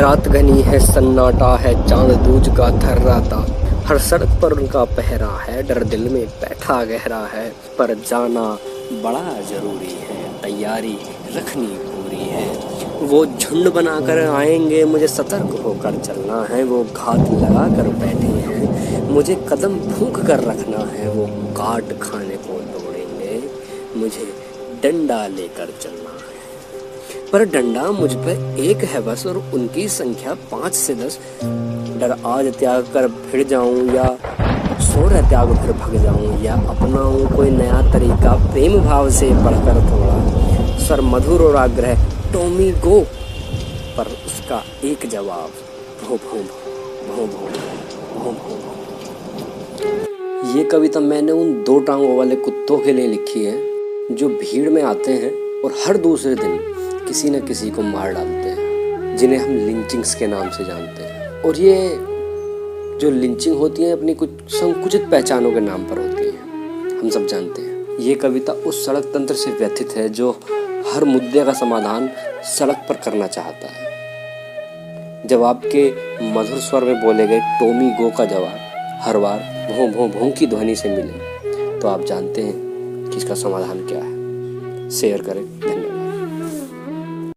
रात घनी है, सन्नाटा है, चाँद दूज का थर्राता। हर सड़क पर उनका पहरा है, डर दिल में बैठा गहरा है। पर जाना बड़ा ज़रूरी है, तैयारी रखनी पूरी है। वो झुंड बनाकर आएँगे, मुझे सतर्क होकर चलना है। वो घात लगा कर बैठे हैं, मुझे कदम फूंक कर रखना है। वो काट खाने को दौड़ेंगे मुझे डंडा लेकर चलना है। पर डंडा मुझ पर एक है बस और उनकी संख्या पाँच से दस। डर आज त्याग कर फिर जाऊँ या सोर त्याग फिर भग जाऊँ या अपनाऊं कोई नया तरीका प्रेम भाव से बढ़कर थोड़ा। सर मधुर और आग्रह, टोमी, गो! पर उसका एक जवाब भो भो भो भो भो भो। ये कविता मैंने उन दो टांगों वाले कुत्तों के लिए लिखी है, जो भीड़ में आते हैं और हर दूसरे दिन किसी न किसी को मार डालते हैं, जिन्हें हम लिंचिंग्स के नाम से जानते हैं। और ये जो लिंचिंग होती है, अपनी कुछ संकुचित पहचानों के नाम पर होती है। हम सब जानते हैं। ये कविता उस सड़क तंत्र से व्यथित है, जो हर मुद्दे का समाधान सड़क पर करना चाहता है। जब आपके मधुर स्वर में बोले गए टोमी गो का जवाब हर बार भों भों भों की ध्वनि से मिले तो आप जानते हैं कि इसका समाधान क्या है। शेयर करें, धन्यवाद।